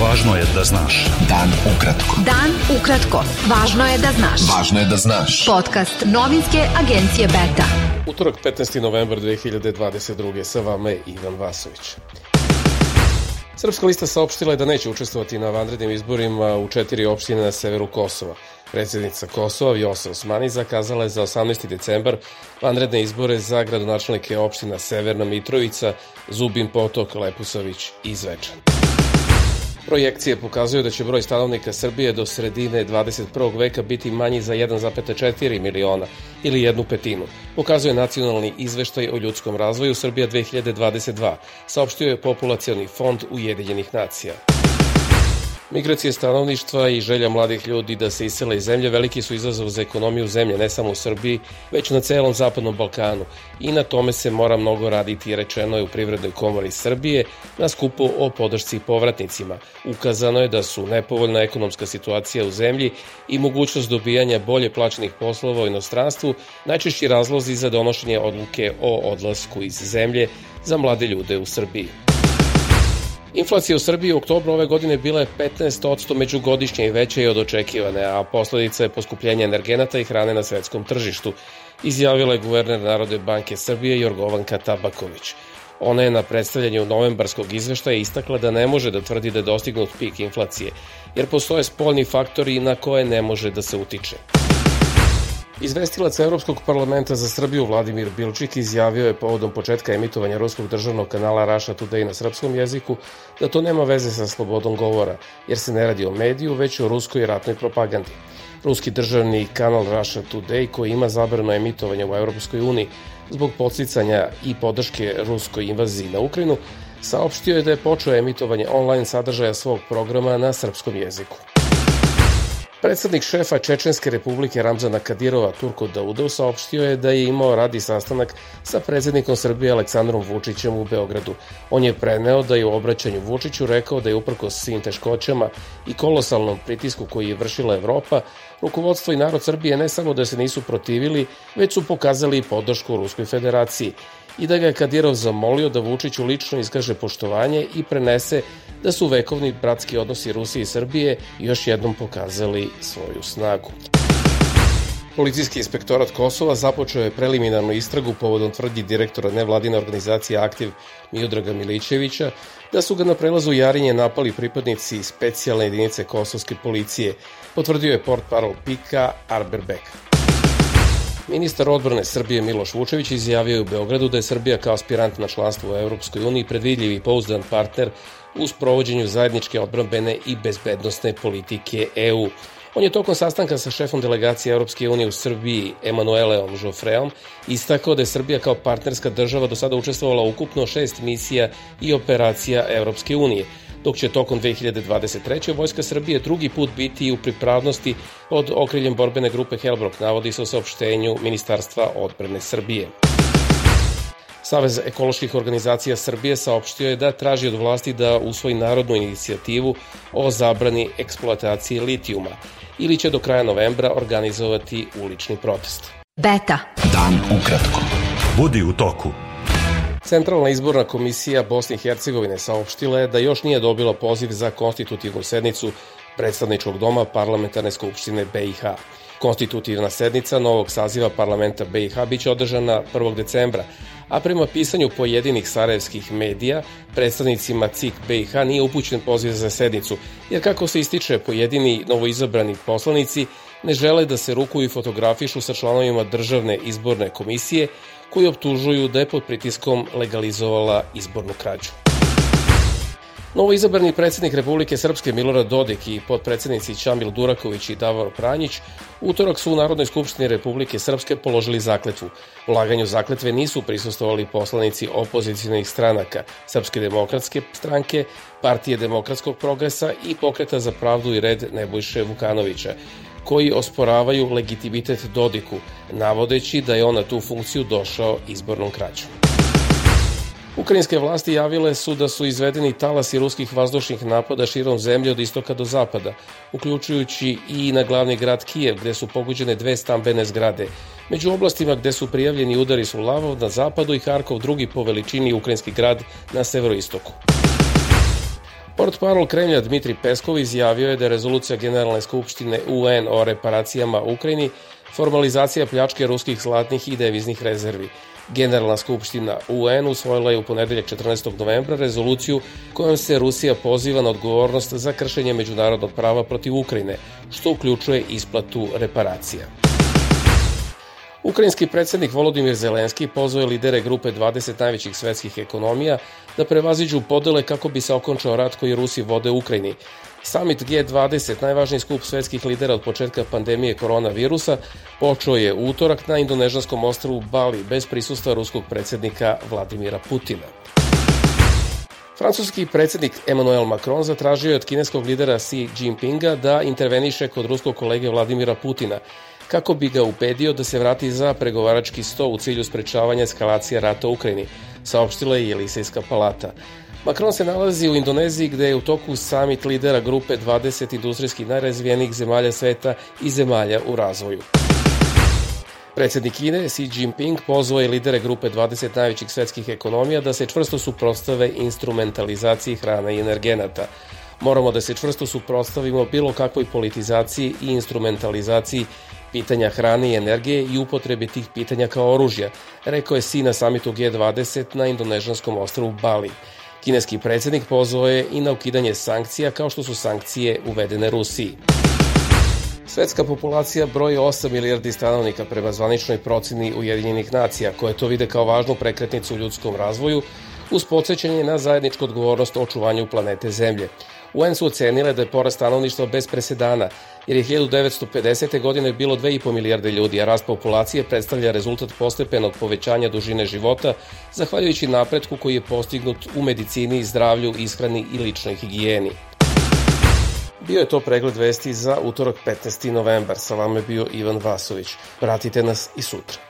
Važno je da znaš. Dan ukratko. Dan ukratko. Važno je da znaš. Važno je da znaš. Podcast novinske agencije Beta. Utorak 15. novembar 2022. Sa vama je Ivan Vasović. Srpska lista saopštila je da neće učestvovati na vanrednim izborima u četiri opštine na severu Kosova. Predsednica Kosova Vjosa Osmani zakazala je za 18. decembar vanredne izbore za gradonačelnike opština Severna Mitrovica, Zubin Potok, Lepusović i Zvečan. Projekcije pokazuju da će broj stanovnika Srbije do sredine 21. veka biti manji za 1,4 miliona ili jednu petinu, pokazuje nacionalni izveštaj o ljudskom razvoju Srbija 2022, saopštio je Populacioni fond Ujedinjenih nacija. Migracije stanovništva i želja mladih ljudi da se isele iz zemlje veliki su izazov za ekonomiju zemlje, ne samo u Srbiji, već na celom Zapadnom Balkanu. I na tome se mora mnogo raditi, rečeno je u Privrednoj komori Srbije na skupu o podršci povratnicima. Ukazano je da su nepovoljna ekonomska situacija u zemlji i mogućnost dobijanja bolje plaćenih poslova u inostranstvu najčešći razlozi za donošenje odluke o odlasku iz zemlje za mlade ljude u Srbiji. Inflacija u Srbiji u oktobru ove godine bila je 15% međugodišnje i veća je od očekivane, a posledica je poskupljenja energenata i hrane na svetskom tržištu, izjavila je guverner Narode banke Srbije Jorgovanka Tabaković. Ona je na predstavljanju novembarskog izveštaja istakla da ne može da tvrdi da je dostignut pik inflacije, jer postoje spoljni faktori na koje ne može da se utiče. Izvestilac Evropskog parlamenta za Srbiju Vladimir Bilčik izjavio je povodom početka emitovanja ruskog državnog kanala Russia Today na srpskom jeziku da to nema veze sa slobodom govora, jer se ne radi o mediju, već o ruskoj ratnoj propagandi. Ruski državni kanal Russia Today, koji ima zabrano emitovanje u Evropskoj uniji zbog podsticanja i podrške ruskoj invaziji na Ukrajinu, saopštio je da je počeo emitovanje online sadržaja svog programa na srpskom jeziku. Predsednik šefa Čečenske republike Ramzana Kadirova Turko Daudov saopštio je da je imao radi sastanak sa predsednikom Srbije Aleksandrom Vučićem u Beogradu. On je preneo da je u obraćanju Vučiću rekao da je uprko svim teškoćama i kolosalnom pritisku koji je vršila Evropa, rukovodstvo i narod Srbije ne samo da se nisu protivili, već su pokazali podršku Ruskoj federaciji i da ga je Kadirov zamolio da Vučiću lično iskaže poštovanje i prenese da su vekovni bratski odnosi Rusije i Srbije još jednom pokazali svoju snagu. Policijski inspektorat Kosova započeo je preliminarnu istragu povodom tvrdnji direktora nevladine organizacije Aktiv Miodraga Milićevića da su ga na prelazu Jarinje napali pripadnici specijalne jedinice kosovske policije, potvrdio je port parol Pika Arberbek. Ministar odbrane Srbije Miloš Vučević izjavio je u Beogradu da je Srbija kao aspirant na članstvo u Europskoj uniji predvidljiv i pouzdan partner u sprovođenju zajedničke odbrambene i bezbednostne politike EU. On je tokom sastanka sa šefom delegacije Europske unije u Srbiji Emanueleom Žofreom istakao da je Srbija kao partnerska država do sada učestvovala ukupno šest misija i operacija Europske unije, dok će tokom 2023. Vojska Srbije drugi put biti u pripravnosti od okriljem borbene grupe Helbrok, navodi se u saopštenju Ministarstva odbrane Srbije. Savez ekoloških organizacija Srbije saopštio je da traži od vlasti da usvoji narodnu inicijativu o zabrani eksploatacije litijuma ili će do kraja novembra organizovati ulični protest. Beta. Dan ukratko. Budi u toku. Centralna izborna komisija Bosne i Hercegovine saopštila je da još nije dobila poziv za konstitutivnu sednicu predstavničkog doma parlamentarne skupštine BiH. Konstitutivna sednica novog saziva parlamenta BiH biće održana 1. decembra, a prema pisanju pojedinih sarajevskih medija, predstavnicima CIK BiH nije upućen poziv za sednicu, jer kako se ističe pojedini novoizabrani poslanici ne žele da se rukuju i fotografišu sa članovima državne izborne komisije koji optužuju da je pod pritiskom legalizovala izbornu krađu. Novo izabrani predsednik Republike Srpske Milorad Dodik i podpredsednici Ćamil Duraković i Davor Pranjić utorak su u Narodnoj skupštini Republike Srpske položili zakletvu. U laganju zakletve nisu prisustovali poslanici opozicijnih stranaka Srpske demokratske stranke, Partije demokratskog progresa i Pokreta za pravdu i red Nebojše Vukanovića, koji osporavaju legitimitet Dodiku, navodeći da je on na tu funkciju došao izbornom krađom. Ukrajinske vlasti javile su da su izvedeni talasi ruskih vazdušnih napada širom zemlje od istoka do zapada, uključujući i na glavni grad Kijev gde su poguđene dve stambene zgrade. Među oblastima gde su prijavljeni udari su Lavov na zapadu i Harkov drugi po veličini ukrajinski grad na severoistoku. Portparol Kremlja Dmitri Peskov izjavio je da je rezolucija Generalne skupštine UN o reparacijama Ukrajini formalizacija pljačke ruskih zlatnih i deviznih rezervi. Generalna skupština UN usvojila je u ponedeljak 14. novembra rezoluciju kojom se Rusija poziva na odgovornost za kršenje međunarodnog prava protiv Ukrajine, što uključuje isplatu reparacija. Ukrajinski predsednik Volodimir Zelenski pozvao je lidere grupe 20 najvećih svetskih ekonomija da prevaziđu podele kako bi se okončao rat koji Rusi vode Ukrajini. Summit G20, najvažniji skup svetskih lidera od početka pandemije koronavirusa, počeo je utorak na indonežanskom ostrvu Bali bez prisustva ruskog predsednika Vladimira Putina. Francuski predsednik Emmanuel Macron zatražio je od kineskog lidera Xi Jinpinga da interveniše kod ruskog kolege Vladimira Putina, kako bi ga ubedio da se vrati za pregovarački sto u cilju sprečavanja eskalacije rata u Ukrajini, saopštila je Jelisejska palata. Macron se nalazi u Indoneziji gde je u toku samit lidera grupe 20 industrijskih najrazvijenijih zemalja sveta i zemalja u razvoju. Predsednik Kine Xi Jinping pozvao je lidere grupe 20 najvećih svetskih ekonomija da se čvrsto suprostave instrumentalizaciji hrane i energenata. Moramo da se čvrsto suprotstavimo bilo kakvoj politizaciji i instrumentalizaciji pitanja hrane i energije i upotrebe tih pitanja kao oružja, rekao je Xi na samitu G20 na indonežanskom ostrovu Bali. Kineski predsednik pozvao je i na ukidanje sankcija kao što su sankcije uvedene Rusiji. Svetska populacija broji 8 milijardi stanovnika prema zvaničnoj proceni Ujedinjenih nacija, koje to vide kao važnu prekretnicu u ljudskom razvoju, uz podsjećanje na zajedničku odgovornost o očuvanju planete Zemlje. UN su ocenile da je porast stanovništva bez presedana, jer je 1950. godine bilo 2,5 milijarde ljudi, a rast populacije predstavlja rezultat postepenog povećanja dužine života, zahvaljujući napretku koji je postignut u medicini, zdravlju, ishrani i ličnoj higijeni. Bio je to pregled vesti za utorak 15. novembar. Sa vama je bio Ivan Vasović. Pratite nas i sutra.